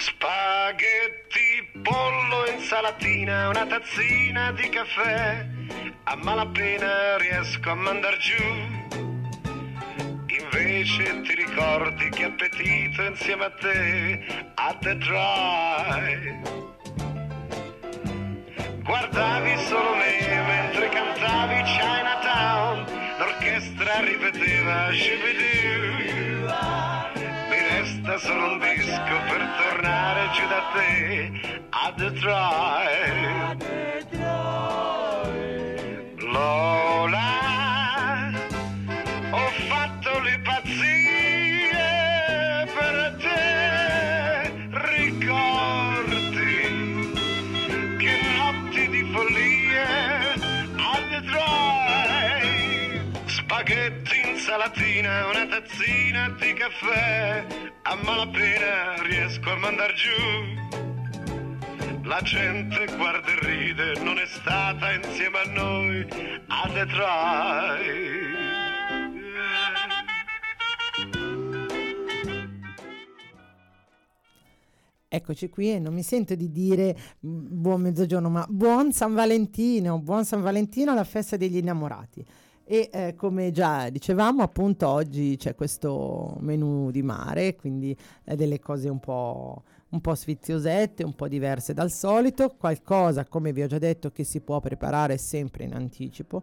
Spaghetti, pollo, insalatina, una tazzina di caffè. A malapena riesco a mandar giù. Invece ti ricordi che appetito insieme a te a The Drive. Guardavi solo me mentre cantavi Chinatown, l'orchestra ripeteva Shibidoo. Mi resta solo un per tornare giù da te a Detroit. Lola, ho fatto le pazzie per te, ricordi che notti di follie a Detroit. Spaghetti, insalatina, una tazzina di caffè, a malapena riesco a mandar giù. La gente guarda e ride, non è stata insieme a noi a Detroit. Eccoci qui e non mi sento di dire mm, buon mezzogiorno, ma buon San Valentino, buon San Valentino alla festa degli innamorati. E eh, come già dicevamo, appunto oggi c'è questo menù di mare, quindi eh, delle cose un po', un po' sfiziosette, un po' diverse dal solito, qualcosa, come vi ho già detto, che si può preparare sempre in anticipo.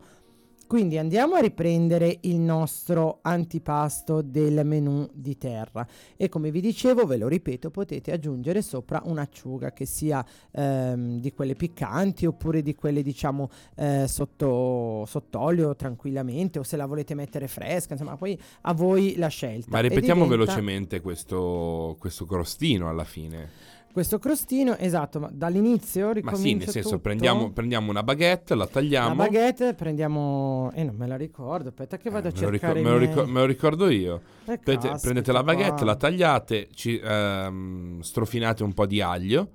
Quindi andiamo a riprendere il nostro antipasto del menù di terra e come vi dicevo, ve lo ripeto, potete aggiungere sopra un'acciuga che sia ehm, di quelle piccanti oppure di quelle diciamo eh, sotto sott'olio tranquillamente o se la volete mettere fresca, insomma poi a voi la scelta. Ma ripetiamo diventa- velocemente questo, questo crostino alla fine. Questo crostino, esatto, ma dall'inizio Ma ricomincio sì, nel senso, tutto? prendiamo, prendiamo una baguette, la tagliamo. La baguette prendiamo... Eh, non me la ricordo, aspetta che vado Eh, a me, lo cercare ricor- me lo ricor- me lo ricordo io. Eh, Prendete, prendete la baguette, qua. la tagliate, ci, ehm, strofinate un po' di aglio.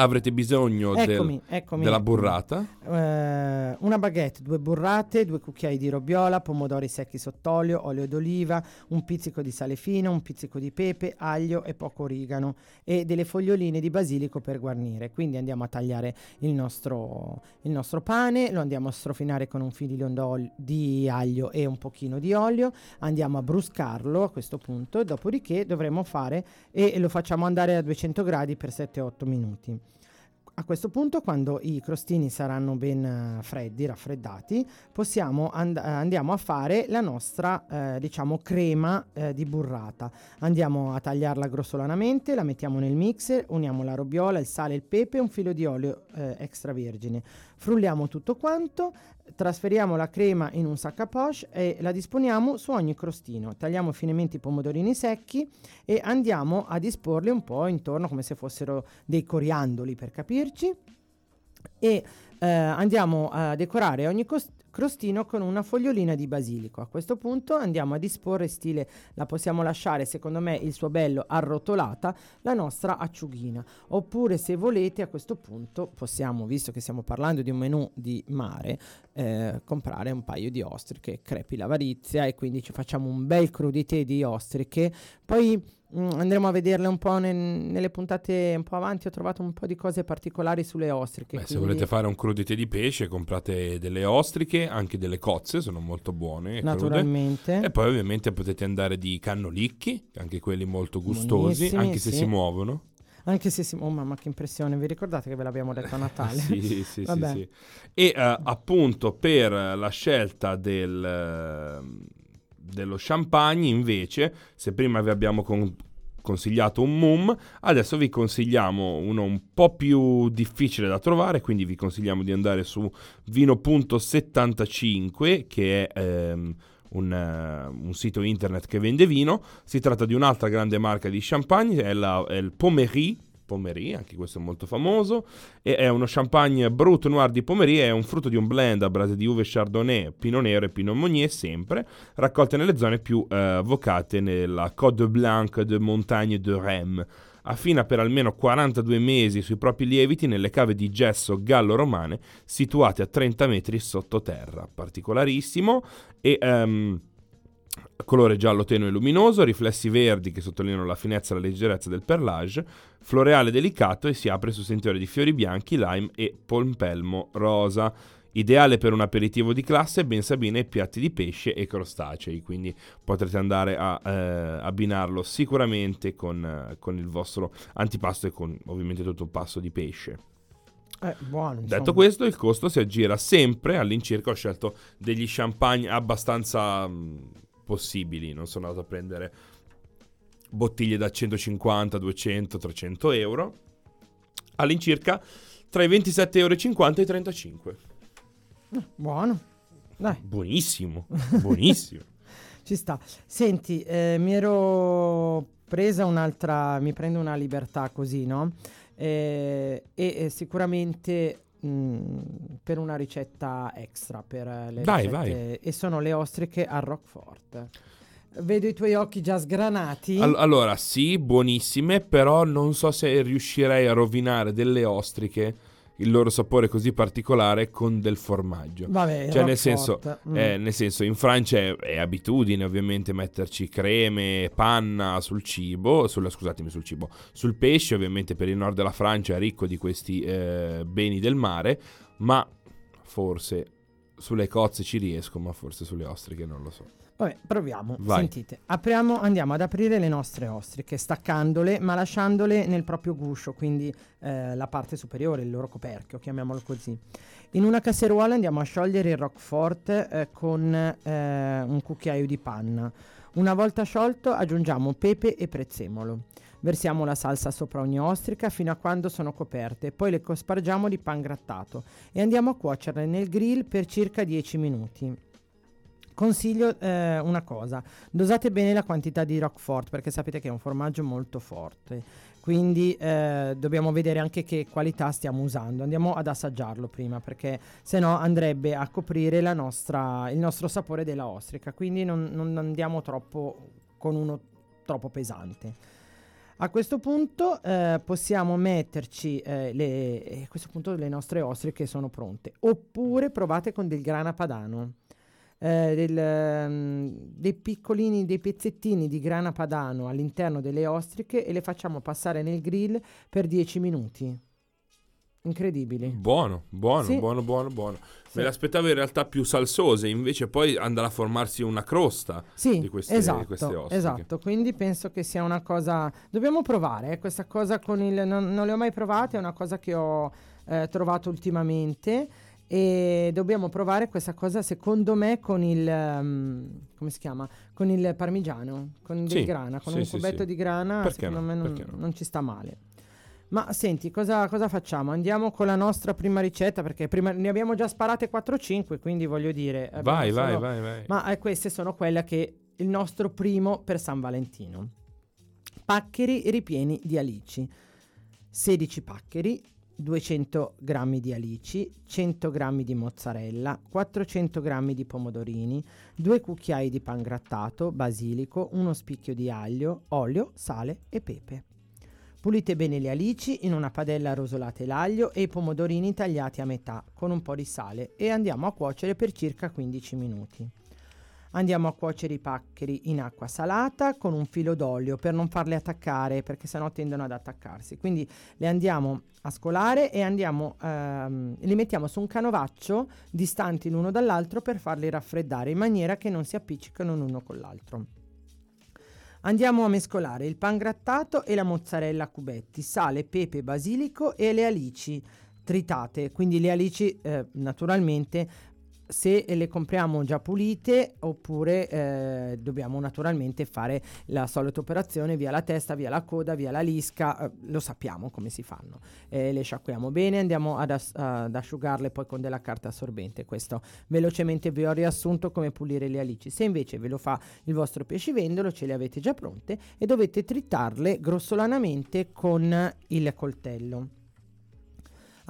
Avrete bisogno del- Eccomi, eccomi. della burrata. Eh, una baguette, due burrate, due cucchiai di robiola, pomodori secchi sott'olio, olio d'oliva, un pizzico di sale fino, un pizzico di pepe, aglio e poco origano e delle foglioline di basilico per guarnire. Quindi andiamo a tagliare il nostro, il nostro pane, lo andiamo a strofinare con un d'ol- di aglio e un pochino di olio, andiamo a bruscarlo a questo punto, dopodiché dovremo fare e lo facciamo andare a 200 gradi per 7-8 minuti. A questo punto, quando i crostini saranno ben eh, freddi, raffreddati, and- eh, andiamo a fare la nostra, eh, diciamo, crema eh, di burrata. Andiamo a tagliarla grossolanamente, la mettiamo nel mixer, uniamo la robiola, il sale, il pepe e un filo di olio eh, extravergine. Frulliamo tutto quanto, trasferiamo la crema in un sac à poche e la disponiamo su ogni crostino. Tagliamo finemente i pomodorini secchi e andiamo a disporli un po' intorno come se fossero dei coriandoli per capirci e eh, andiamo a decorare ogni cos- crostino con una fogliolina di basilico. A questo punto andiamo a disporre stile, la possiamo lasciare secondo me il suo bello arrotolata, la nostra acciughina. Oppure se volete a questo punto possiamo, visto che stiamo parlando di un menù di mare, eh, comprare un paio di ostriche, crepi l'avarizia e quindi ci facciamo un bel crudité di ostriche. Poi andremo a vederle un po' nel- nelle puntate un po' avanti. Ho trovato un po' di cose particolari sulle ostriche. Beh, se quindi- volete fare un crudité di pesce, comprate delle ostriche, anche delle cozze, sono molto buone. crude. naturalmente. E poi ovviamente potete andare di cannolicchi, anche quelli molto gustosi, Buonissimi, anche se sì. si muovono. Anche se si. Oh mamma, che impressione! Vi ricordate che ve l'abbiamo detto a Natale? sì, sì, sì, sì. E eh, appunto per la scelta del, eh, dello champagne, invece, se prima vi abbiamo con- consigliato un mum, adesso vi consigliamo uno un po' più difficile da trovare, quindi vi consigliamo di andare su vino.75 che è ehm, un, eh, un sito internet che vende vino. Si tratta di un'altra grande marca di champagne, è, la- è il Pommery. Pommery, anche questo è molto famoso, e è uno champagne Brut Noir di Pommery, è un frutto di un blend a base di uve Chardonnay, Pinot Nero e Pinot Meunier sempre, raccolte nelle zone più eh, vocate nella Côte Blanche de Montagne de Rem. Affina per almeno 42 mesi sui propri lieviti nelle cave di gesso gallo-romane situate a 30 metri sottoterra. Particolarissimo e ehm, colore giallo tenue e luminoso, riflessi verdi che sottolineano la finezza e la leggerezza del perlage, floreale delicato e si apre su sentieri di fiori bianchi, lime e pompelmo rosa. Ideale per un aperitivo di classe, ben sa bene piatti di pesce e crostacei, quindi potrete andare a eh, abbinarlo sicuramente con, eh, con, il vostro antipasto e con ovviamente tutto un pasto di pesce. Eh, buono, Detto questo, il costo si aggira sempre all'incirca. Ho scelto degli champagne abbastanza mh, possibili, non sono andato a prendere bottiglie da 150, 200, 300 euro. All'incirca tra i 27,50 euro e i 35. Buono. Dai. Buonissimo, buonissimo. Ci sta. Senti, eh, mi ero presa un'altra, mi prendo una libertà così, no? Eh, e eh, sicuramente mm, per una ricetta extra per le Dai, vai. e sono le ostriche al Roquefort. Vedo i tuoi occhi già sgranati. All- allora, sì, buonissime, però non so se riuscirei a rovinare delle ostriche il loro sapore così particolare con del formaggio. Vabbè, Cioè, nel senso, mm. eh, nel senso, in Francia è, è abitudine ovviamente metterci creme, panna sul cibo, sul, scusatemi, sul cibo, sul pesce, ovviamente per il nord della Francia è ricco di questi eh, beni del mare, ma forse sulle cozze ci riesco, ma forse sulle ostriche non lo so. Vabbè, proviamo. Vai. Sentite, apriamo, andiamo ad aprire le nostre ostriche, staccandole, ma lasciandole nel proprio guscio, quindi eh, la parte superiore, il loro coperchio, chiamiamolo così. In una casseruola andiamo a sciogliere il roquefort eh, con eh, un cucchiaio di panna. Una volta sciolto aggiungiamo pepe e prezzemolo. Versiamo la salsa sopra ogni ostrica fino a quando sono coperte, poi le cospargiamo di pan grattato e andiamo a cuocerle nel grill per circa 10 minuti. Consiglio eh, una cosa, dosate bene la quantità di Roquefort perché sapete che è un formaggio molto forte, quindi eh, dobbiamo vedere anche che qualità stiamo usando. Andiamo ad assaggiarlo prima perché se no andrebbe a coprire nostra, il nostro sapore della ostrica, quindi non, non andiamo troppo con uno troppo pesante. A questo punto eh, possiamo metterci eh, le, a questo punto le nostre ostriche sono pronte. Oppure provate con del grana padano. Eh, del, mm, dei piccolini, dei pezzettini di grana padano all'interno delle ostriche e le facciamo passare nel grill per 10 minuti. Incredibili. Buono, buono, Sì. buono, buono, buono. Sì. Me le aspettavo in realtà più salsose, invece poi andrà a formarsi una crosta. Sì, di queste- di esatto, queste ostriche. esatto, quindi penso che sia una cosa, dobbiamo provare, eh, questa cosa con il, non, non le ho mai provate, è una cosa che ho eh, trovato ultimamente e dobbiamo provare questa cosa secondo me con il, ehm, come si chiama, con il parmigiano, con del Sì, grana, con sì, un cubetto sì. di grana, Perché secondo no, me non, no. non ci sta male. Ma senti, cosa, cosa facciamo? Andiamo con la nostra prima ricetta perché prima ne abbiamo già sparate 4-5, quindi voglio dire... Vai, vai, solo- vai, vai. ma eh, queste sono quelle che il nostro primo per San Valentino. Paccheri ripieni di alici. 16 paccheri, 200 g di alici, 100 g di mozzarella, 400 g di pomodorini, 2 cucchiai di pan grattato, basilico, uno spicchio di aglio, olio, sale e pepe. Pulite bene le alici, in una padella rosolate l'aglio e i pomodorini tagliati a metà con un po' di sale e andiamo a cuocere per circa 15 minuti. Andiamo a cuocere i paccheri in acqua salata con un filo d'olio per non farle attaccare perché sennò tendono ad attaccarsi. Quindi le andiamo a scolare e andiamo, ehm, li mettiamo su un canovaccio distanti l'uno dall'altro per farli raffreddare in maniera che non si appiccicano l'uno con l'altro. Andiamo a mescolare il pan grattato e la mozzarella a cubetti, sale, pepe, basilico e le alici tritate. Quindi le alici eh, naturalmente se le compriamo già pulite oppure eh, dobbiamo naturalmente fare la solita operazione via la testa, via la coda, via la lisca, eh, lo sappiamo come si fanno. Eh, le sciacquiamo bene, andiamo ad, as- ad asciugarle poi con della carta assorbente. Questo velocemente vi ho riassunto come pulire le alici. Se invece ve lo fa il vostro pescivendolo, ce le avete già pronte e dovete tritarle grossolanamente con il coltello.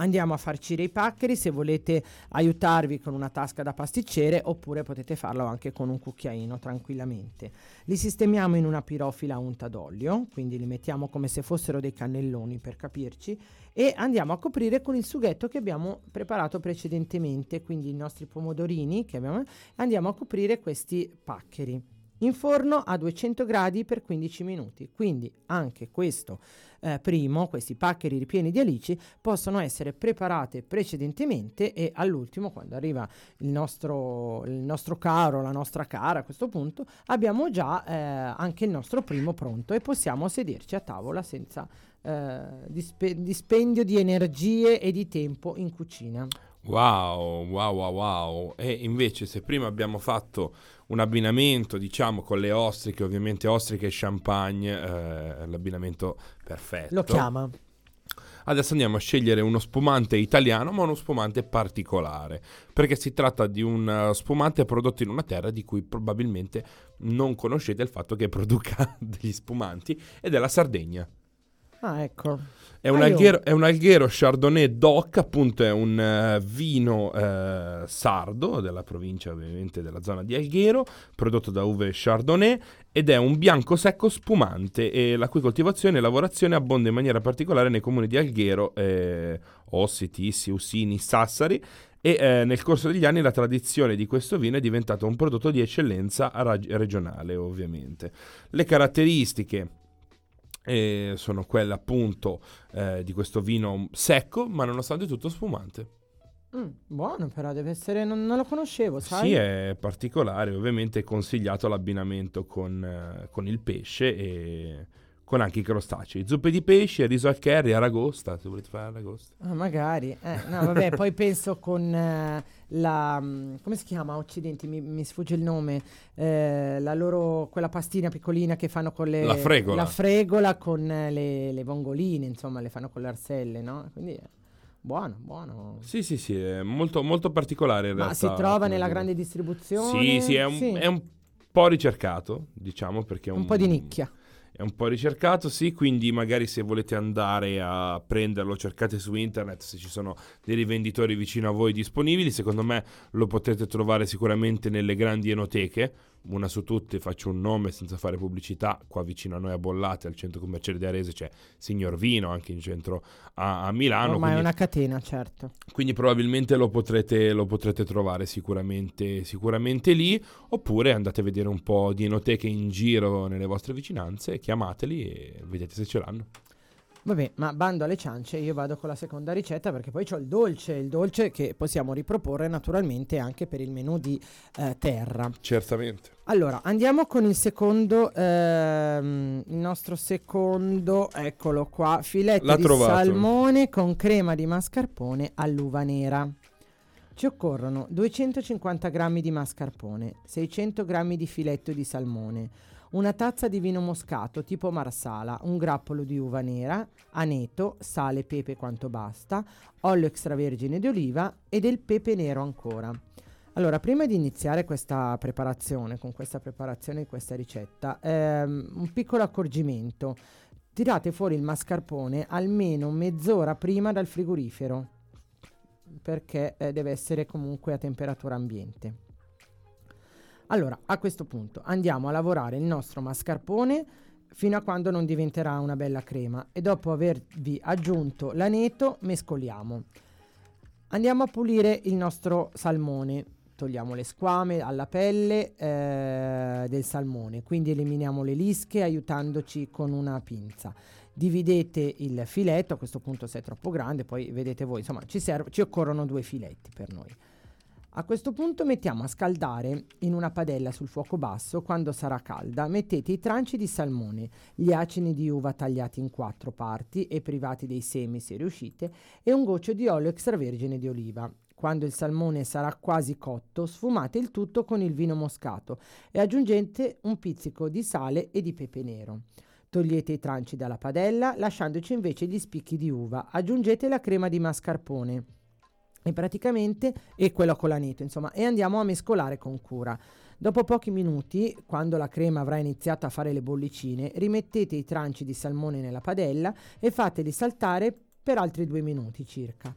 Andiamo a farcire i paccheri se volete aiutarvi con una tasca da pasticcere oppure potete farlo anche con un cucchiaino tranquillamente. Li sistemiamo in una pirofila unta d'olio, quindi li mettiamo come se fossero dei cannelloni per capirci e andiamo a coprire con il sughetto che abbiamo preparato precedentemente, quindi i nostri pomodorini che abbiamo andiamo a coprire questi paccheri. In forno a 200 gradi per 15 minuti. Quindi anche questo eh, primo, questi paccheri ripieni di alici, possono essere preparate precedentemente e all'ultimo, quando arriva il nostro, il nostro caro, la nostra cara a questo punto, abbiamo già eh, anche il nostro primo pronto e possiamo sederci a tavola senza eh, dispe- dispendio di energie e di tempo in cucina. Wow, wow, wow, wow. E invece se prima abbiamo fatto un abbinamento, diciamo, con le ostriche, ovviamente ostriche e champagne, eh, l'abbinamento perfetto. Lo chiama. Adesso andiamo a scegliere uno spumante italiano, ma uno spumante particolare, perché si tratta di un uh, spumante prodotto in una terra di cui probabilmente non conoscete il fatto che produca degli spumanti, ed è la Sardegna. Ah, ecco. È un, alghero, è un, alghero, Chardonnay DOC, appunto è un uh, vino uh, sardo della provincia ovviamente della zona di Alghero, prodotto da uve Chardonnay ed è un bianco secco spumante e la cui coltivazione e lavorazione abbonda in maniera particolare nei comuni di Alghero, eh, Ossi, Tissi, Usini, Sassari e eh, nel corso degli anni la tradizione di questo vino è diventata un prodotto di eccellenza rag- regionale ovviamente. Le caratteristiche e sono quelle appunto eh, di questo vino secco, ma nonostante tutto spumante. Mm, buono però, deve essere, non, non, lo conoscevo, sai? Sì, è particolare, ovviamente è consigliato l'abbinamento con, eh, con il pesce e con anche i crostacei. Zuppe di pesce, riso al curry, aragosta, se volete fare aragosta. Ah, magari. Eh, no, vabbè, poi penso con eh, la... Mm, come si chiama? Occidenti, mi, mi sfugge il nome. Eh, la loro... quella pastina piccolina che fanno con le... La fregola. La fregola con le, le vongoline, insomma, le fanno con le arselle, no? Quindi... Buono, buono. Sì, sì, sì, è molto, molto particolare in Ma realtà. si trova nella grande distribuzione? Sì, sì, è un, sì. È un po' ricercato, diciamo, perché è un, un po' di nicchia è un po' ricercato, sì, quindi magari se volete andare a prenderlo, cercate su internet se ci sono dei rivenditori vicino a voi disponibili, secondo me lo potete trovare sicuramente nelle grandi enoteche, una su tutte, faccio un nome senza fare pubblicità, qua vicino a noi a Bollate, al centro commerciale di Arese c'è Signor Vino, anche in centro a, a Milano. Ormai quindi, è una catena, certo. Quindi probabilmente lo potrete, lo potrete trovare sicuramente, sicuramente lì, oppure andate a vedere un po' di enoteche in giro nelle vostre vicinanze, chiamateli e vedete se ce l'hanno. Vabbè, ma bando alle ciance, io vado con la seconda ricetta perché poi ho il dolce, il dolce che possiamo riproporre naturalmente anche per il menù di eh, terra. Certamente. Allora, andiamo con il secondo, ehm, il nostro secondo, eccolo qua, filetto L'ha di trovato. salmone con crema di mascarpone all'uva nera. Ci occorrono 250 g di mascarpone, 600 g di filetto di salmone, una tazza di vino moscato tipo marsala, un grappolo di uva nera, aneto, sale e pepe quanto basta, olio extravergine di oliva e del pepe nero ancora. Allora, prima di iniziare questa preparazione, con questa preparazione di questa ricetta, ehm, un piccolo accorgimento. Tirate fuori il mascarpone almeno mezz'ora prima dal frigorifero, perché eh, deve essere comunque a temperatura ambiente. Allora, a questo punto andiamo a lavorare il nostro mascarpone fino a quando non diventerà una bella crema e dopo avervi aggiunto l'aneto mescoliamo. Andiamo a pulire il nostro salmone, togliamo le squame alla pelle eh, del salmone, quindi eliminiamo le lische aiutandoci con una pinza. Dividete il filetto, a questo punto se è troppo grande, poi vedete voi, insomma ci, serv- ci occorrono due filetti per noi. A questo punto mettiamo a scaldare in una padella sul fuoco basso, quando sarà calda mettete i tranci di salmone, gli acini di uva tagliati in quattro parti e privati dei semi se riuscite e un goccio di olio extravergine di oliva. Quando il salmone sarà quasi cotto, sfumate il tutto con il vino moscato e aggiungete un pizzico di sale e di pepe nero. Togliete i tranci dalla padella, lasciandoci invece gli spicchi di uva. Aggiungete la crema di mascarpone. E praticamente e quello con l'aneto insomma e andiamo a mescolare con cura. Dopo pochi minuti quando la crema avrà iniziato a fare le bollicine rimettete i tranci di salmone nella padella e fateli saltare per altri due minuti circa.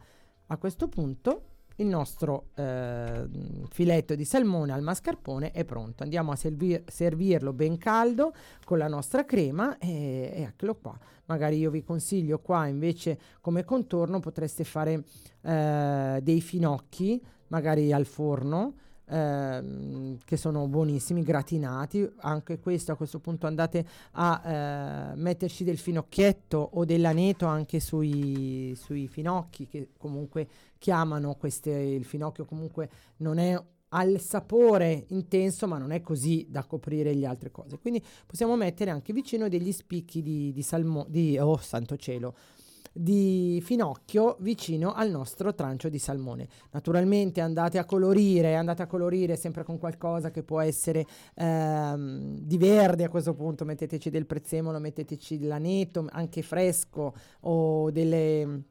A questo punto il nostro eh, filetto di salmone al mascarpone è pronto. Andiamo a servir- servirlo ben caldo con la nostra crema e, e, eccolo qua. Magari io vi consiglio qua invece come contorno potreste fare eh, dei finocchi, magari al forno. Ehm, che sono buonissimi, gratinati. Anche questo a questo punto andate a eh, metterci del finocchietto o dell'aneto anche sui, sui finocchi, che comunque chiamano queste, il finocchio comunque non è ha il sapore intenso ma non è così da coprire le altre cose quindi possiamo mettere anche vicino degli spicchi di, di salmone di oh santo cielo di finocchio vicino al nostro trancio di salmone. Naturalmente andate a colorire, andate a colorire sempre con qualcosa che può essere ehm, di verde a questo punto, metteteci del prezzemolo, metteteci l'aneto anche fresco o delle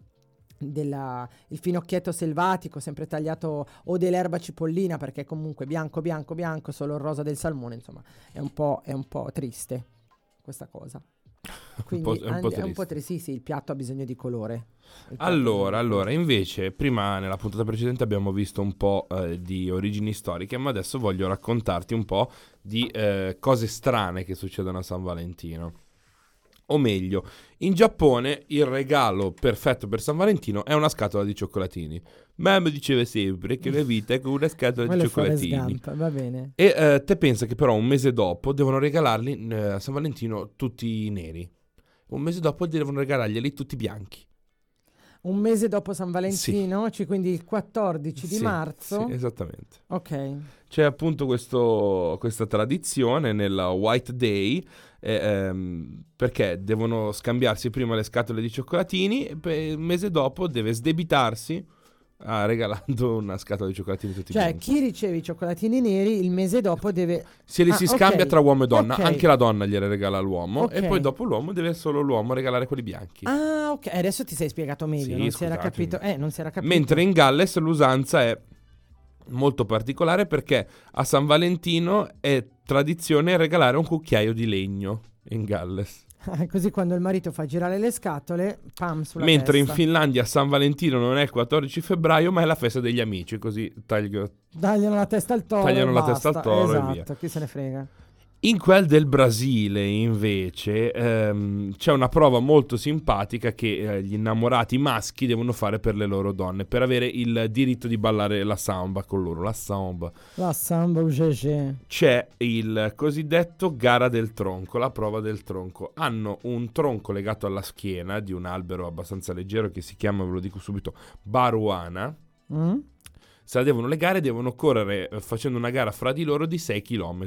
della, il finocchietto selvatico sempre tagliato o dell'erba cipollina perché comunque bianco bianco bianco solo il rosa del salmone insomma è un po', è un po triste questa cosa quindi un po', è un po' è un po' triste, sì, sì, il piatto ha bisogno di colore. Allora, allora, invece, prima nella puntata precedente abbiamo visto un po' eh, di origini storiche, ma adesso voglio raccontarti un po' di eh, cose strane che succedono a San Valentino. O meglio, in Giappone il regalo perfetto per San Valentino è una scatola di cioccolatini. Mamma diceva sempre che la vita è come una scatola di cioccolatini. Gump, va bene. E eh, te pensa che però un mese dopo devono regalarli eh, a San Valentino tutti neri. Un mese dopo devono regalarglieli tutti bianchi. Un mese dopo San Valentino, cioè quindi il 14 di Sì, marzo. sì, esattamente. Ok. C'è appunto questo- questa tradizione nella White Day eh, ehm, perché devono scambiarsi prima le scatole di cioccolatini e il mese dopo deve sdebitarsi ah, regalando una scatola di cioccolatini tutti Cioè, bianchi. chi riceve i cioccolatini neri il mese dopo deve... Se li Ah, si scambia tra uomo e donna, ok. anche la donna gliele regala all'uomo e Ok. poi dopo l'uomo deve solo l'uomo regalare quelli bianchi. Ah, ok. Adesso ti sei spiegato meglio. Sì, non si capito. Eh, non si era capito. Mentre in Galles l'usanza è molto particolare perché a San Valentino è tradizione regalare un cucchiaio di legno in Galles. Così quando il marito fa girare le scatole, pam sulla Mentre in testa. Finlandia San Valentino non è il 14 febbraio, ma è la festa degli amici, così taglio. Tagliano la testa al toro. Tagliano e la testa al basta. toro e esatto, via. chi se ne frega. In quel del Brasile, invece, ehm, c'è una prova molto simpatica che eh, gli innamorati maschi devono fare per le loro donne, per avere il diritto di ballare la samba con loro, la samba. La samba UGG. C'è il cosiddetto gara del tronco, la prova del tronco. Hanno un tronco legato alla schiena di un albero abbastanza leggero che si chiama, ve lo dico subito, baruana. Mm? Se la devono legare, devono correre eh, facendo una gara fra di loro di 6 km.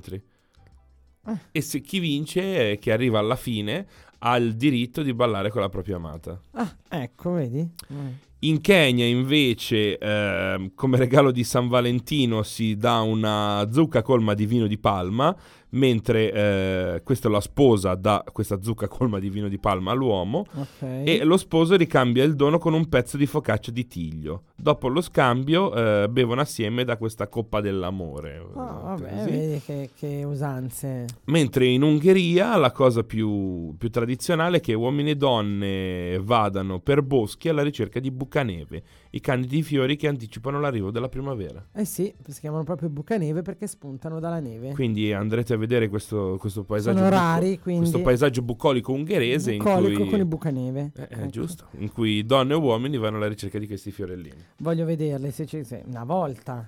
Eh. E se chi vince, eh, che arriva alla fine, ha il diritto di ballare con la propria amata. Ah, ecco, vedi? Mm. In Kenya, invece, ehm, come regalo di San Valentino si dà una zucca colma di vino di palma, mentre eh, questa la sposa dà questa zucca colma di vino di palma all'uomo Ok. e lo sposo ricambia il dono con un pezzo di focaccia di tiglio. Dopo lo scambio eh, bevono assieme da questa coppa dell'amore. Ah, vabbè, vedi che, che usanze. Mentre in Ungheria la cosa più, più tradizionale è che uomini e donne vadano per boschi alla ricerca di bucaneve, i candidi fiori che anticipano l'arrivo della primavera. Eh sì, si chiamano proprio bucaneve perché spuntano dalla neve. Quindi andrete a vedere questo, questo paesaggio, Sono buco- rari, quindi questo paesaggio bucolico ungherese in bucolico cui, con i bucaneve. Eh, eh, Ecco. giusto, in cui donne e uomini vanno alla ricerca di questi fiorellini. Voglio vederle se ci sei. Una volta.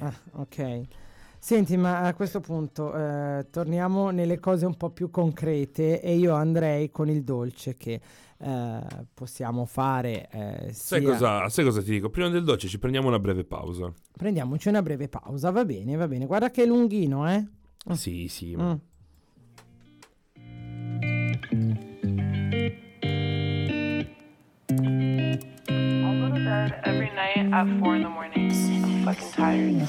Ah, ok. Senti, ma a questo punto eh, torniamo nelle cose un po' più concrete e io andrei con il dolce che eh, possiamo fare. eh, Sai, sia- cosa, sai cosa ti dico? Prima del dolce ci prendiamo una breve pausa. Prendiamoci una breve pausa, va bene, va bene. Guarda che è lunghino, eh? Sì, sì. Mm. I'll go to bed every night at four in the morning. I'm fucking tired.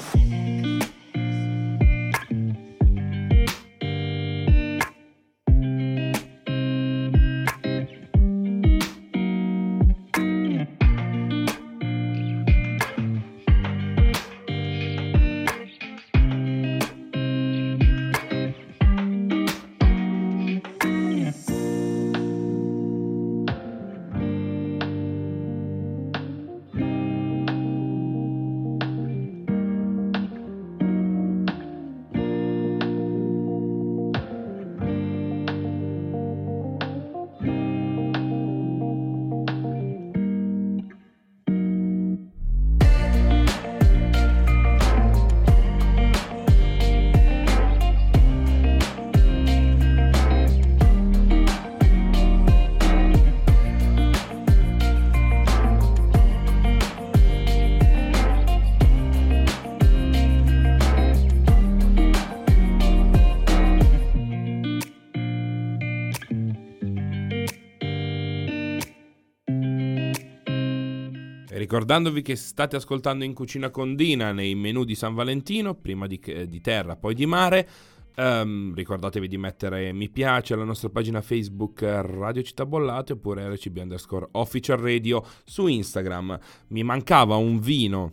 Ricordandovi che state ascoltando in cucina con Dina nei menù di San Valentino, prima di, di terra, poi di mare. Um, ricordatevi di mettere mi piace alla nostra pagina Facebook Radio Città Bollate oppure RCB underscore official radio su Instagram. Mi mancava un vino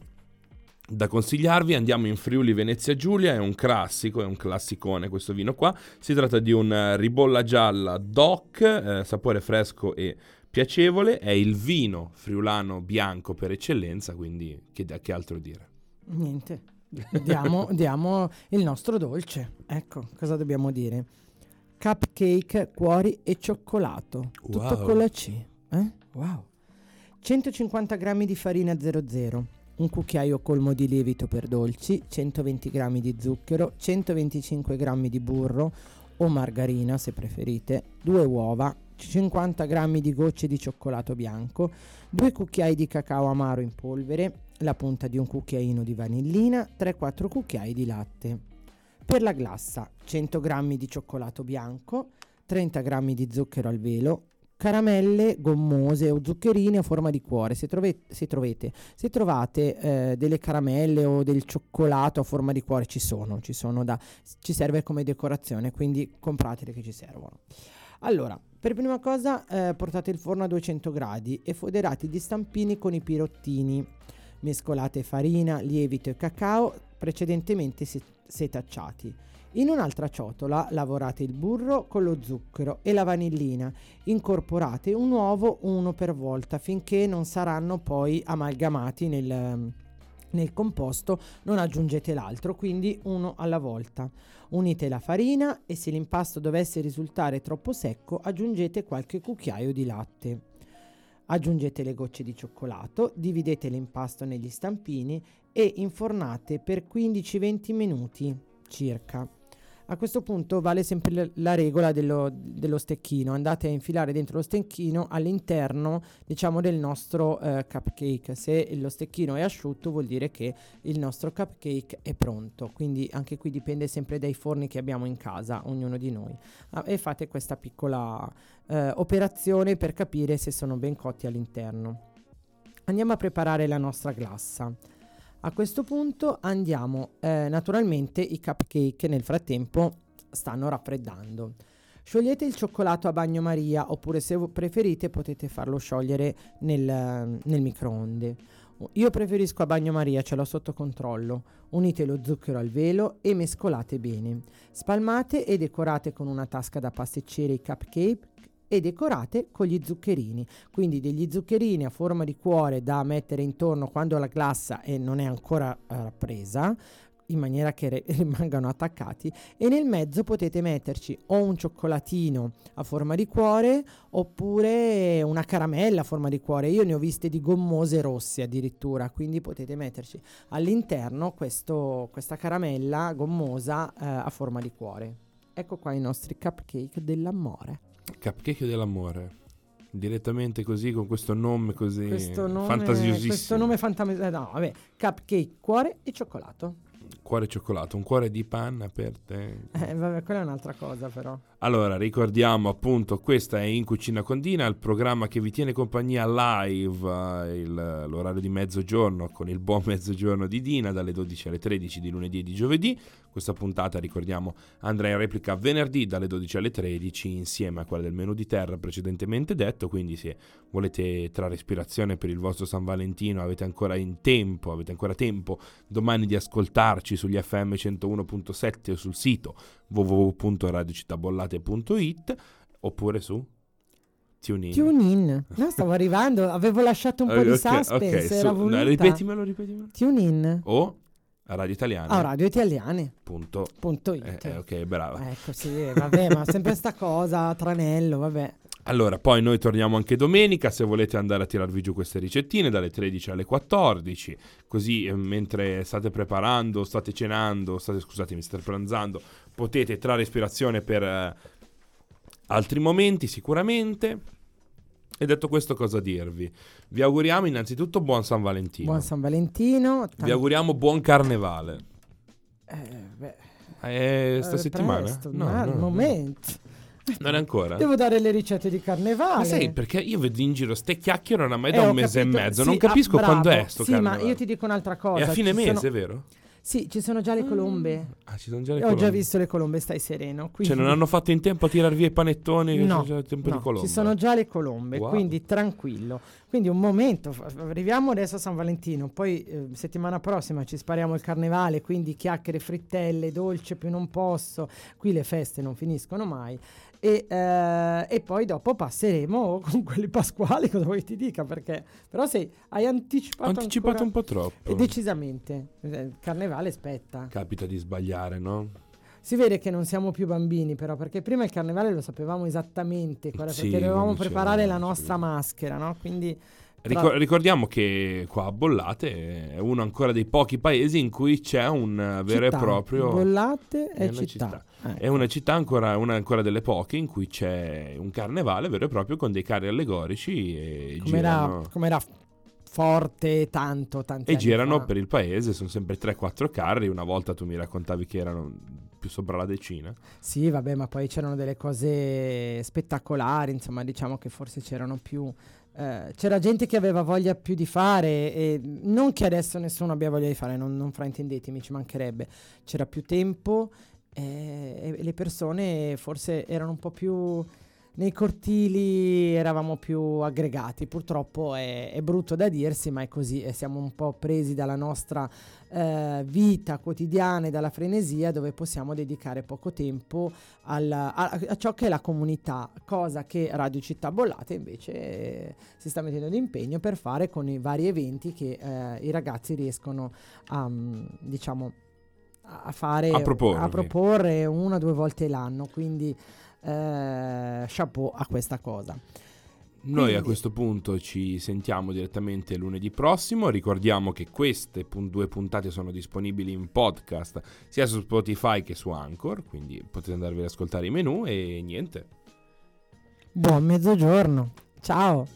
da consigliarvi, andiamo in Friuli Venezia Giulia, è un classico, è un classicone questo vino qua. Si tratta di un eh, ribolla gialla DOC, eh, sapore fresco e piacevole, è il vino friulano bianco per eccellenza, quindi che, che altro dire? Niente, diamo, diamo il nostro dolce. Ecco, cosa dobbiamo dire? Cupcake, cuori e cioccolato. Tutto Wow. con la C. Eh? Wow. 150 g di farina 00, un cucchiaio colmo di lievito per dolci, 120 g di zucchero, 125 g di burro o margarina se preferite, 2 uova, 50 g di gocce di cioccolato bianco, 2 cucchiai di cacao amaro in polvere, la punta di un cucchiaino di vanillina, 3-4 cucchiai di latte. Per la glassa 100 g di cioccolato bianco, 30 g di zucchero al velo, caramelle gommose o zuccherine a forma di cuore. Se, trove- se trovete, se trovate eh, delle caramelle o del cioccolato a forma di cuore, ci sono, ci sono da, ci serve come decorazione, quindi compratele che ci servono. Allora, per prima cosa eh, portate il forno a 200 gradi e foderate gli stampini con i pirottini. Mescolate farina, lievito e cacao precedentemente se- setacciati. In un'altra ciotola lavorate il burro con lo zucchero e la vanillina. Incorporate un uovo uno per volta finché non saranno poi amalgamati nel, nel composto. Non aggiungete l'altro, quindi uno alla volta. Unite la farina e se l'impasto dovesse risultare troppo secco aggiungete qualche cucchiaio di latte. Aggiungete le gocce di cioccolato, dividete l'impasto negli stampini e infornate per 15-20 minuti circa. A questo punto vale sempre la regola dello, dello stecchino, andate a infilare dentro lo stecchino all'interno diciamo del nostro eh, cupcake, se lo stecchino è asciutto vuol dire che il nostro cupcake è pronto, quindi anche qui dipende sempre dai forni che abbiamo in casa, ognuno di noi, Ah, e fate questa piccola eh, operazione per capire se sono ben cotti all'interno. Andiamo a preparare la nostra glassa. A questo punto andiamo, eh, naturalmente i cupcake nel frattempo stanno raffreddando. Sciogliete il cioccolato a bagnomaria oppure se preferite potete farlo sciogliere nel, nel microonde. Io preferisco a bagnomaria, ce l'ho sotto controllo. Unite lo zucchero al velo e mescolate bene. Spalmate e decorate con una tasca da pasticcere i cupcake e decorate con gli zuccherini. Quindi degli zuccherini a forma di cuore da mettere intorno quando la glassa è- non è ancora eh, rappresa in maniera che re- rimangano attaccati e nel mezzo potete metterci o un cioccolatino a forma di cuore oppure una caramella a forma di cuore. Io ne ho viste di gommose rosse addirittura, quindi potete metterci all'interno questo- questa caramella gommosa eh, a forma di cuore. Ecco qua i nostri cupcake dell'amore. Cupcake dell'amore. Direttamente così, con questo nome così Questo nome, fantasiosissimo. questo nome fantasioso. No, vabbè, cupcake, cuore e cioccolato. Cuore cioccolato, un cuore di panna per te. Eh, vabbè, quella è un'altra cosa però. Allora, ricordiamo appunto, questa è In Cucina con Dina, il programma che vi tiene compagnia live, eh, il- l'orario di mezzogiorno con il buon mezzogiorno di Dina, dalle 12 alle 13 di lunedì e di giovedì. Questa puntata, ricordiamo, andrà in replica venerdì dalle 12 alle 13 insieme a quella del menù di terra precedentemente detto, quindi se volete trarre ispirazione per il vostro San Valentino, avete ancora in tempo, avete ancora tempo domani di ascoltarci sugli FM 101.7 o sul sito www.radiocittabollate.it oppure su TuneIn. Tune in. No, stavo arrivando, avevo lasciato un po' di suspense, ok, era su- no, ripetimelo, ripetimelo. Tune in. O a Radio Italiana. Ah, radio italiane. Punto. Punto Eh, it. eh, ok, brava. Ecco, sì, vabbè, ma sempre sta cosa, tranello, vabbè. Allora, poi noi torniamo anche domenica se volete andare a tirarvi giù queste ricettine dalle 13 alle 14, così eh, mentre state preparando, state cenando, state, scusatemi, state pranzando, potete trarre ispirazione per eh, altri momenti sicuramente. E detto questo cosa dirvi? Vi auguriamo innanzitto buon San Valentino. Buon San Valentino. Vi auguriamo buon carnevale. Eh, beh, Eh, sta eh, settimana? presto, No, ma no, al no. Non è ancora? Devo dare le ricette di carnevale. Ma sai perché io vedo in giro ste chiacchiere oramai Eh, da ho un mese capito. e mezzo. Sì, non capisco ah, quando è sto Sì, carnevale. ma io ti dico un'altra cosa. È a fine mese, sono- vero? Sì, ci sono già le colombe. Ah, ci sono già le Ho già colombe. visto le colombe, stai sereno. Quindi... Cioè, non hanno fatto in tempo a tirar via i panettoni. No, no, ci sono già le colombe, Wow. quindi tranquillo. Quindi un momento, arriviamo adesso a San Valentino, poi eh, settimana prossima ci spariamo il carnevale, quindi chiacchiere, frittelle, dolce più non posso. Qui le feste non finiscono mai. E, eh, e poi dopo passeremo con quelli pasquali, cosa vuoi ti dica? Perché però sei, hai anticipato, anticipato un po' troppo. Decisamente, eh, il carnevale spetta. Capita di sbagliare, no? Si vede che non siamo più bambini, però, perché prima il carnevale lo sapevamo esattamente, è, Sì, perché dovevamo preparare la nostra maschera, no? Quindi Ricor- ricordiamo che qua a Bollate è uno ancora dei pochi paesi in cui c'è un vero città, e proprio. Bollate è una città. città. Eh. È una città ancora, una ancora delle poche in cui c'è un carnevale vero e proprio con dei carri allegorici e Come era, girano, come era forte tanto, tanti e girano fa. per il paese. Sono sempre 3-4 carri. Una volta tu mi raccontavi che erano più sopra la decina. Sì, vabbè, ma poi c'erano delle cose spettacolari, insomma, diciamo che forse c'erano più... eh, c'era gente che aveva voglia più di fare e non che adesso nessuno abbia voglia di fare, non, non fraintendetemi, ci mancherebbe. C'era più tempo eh, e le persone forse erano un po' più... Nei cortili eravamo più aggregati, purtroppo è, è brutto da dirsi, ma è così e siamo un po' presi dalla nostra eh, vita quotidiana e dalla frenesia dove possiamo dedicare poco tempo alla- a, a ciò che è la comunità, cosa che Radio Città Bollate invece eh, si sta mettendo d'impegno per fare con i vari eventi che eh, i ragazzi riescono a, mm, diciamo, a fare A proporre. a proporre una o due volte l'anno, quindi eh, chapeau a questa cosa. Noi a questo punto ci sentiamo direttamente lunedì prossimo. Ricordiamo che queste due puntate sono disponibili in podcast sia su Spotify che su Anchor, quindi potete andarvi ad ascoltare i menu e niente. Buon mezzogiorno, ciao!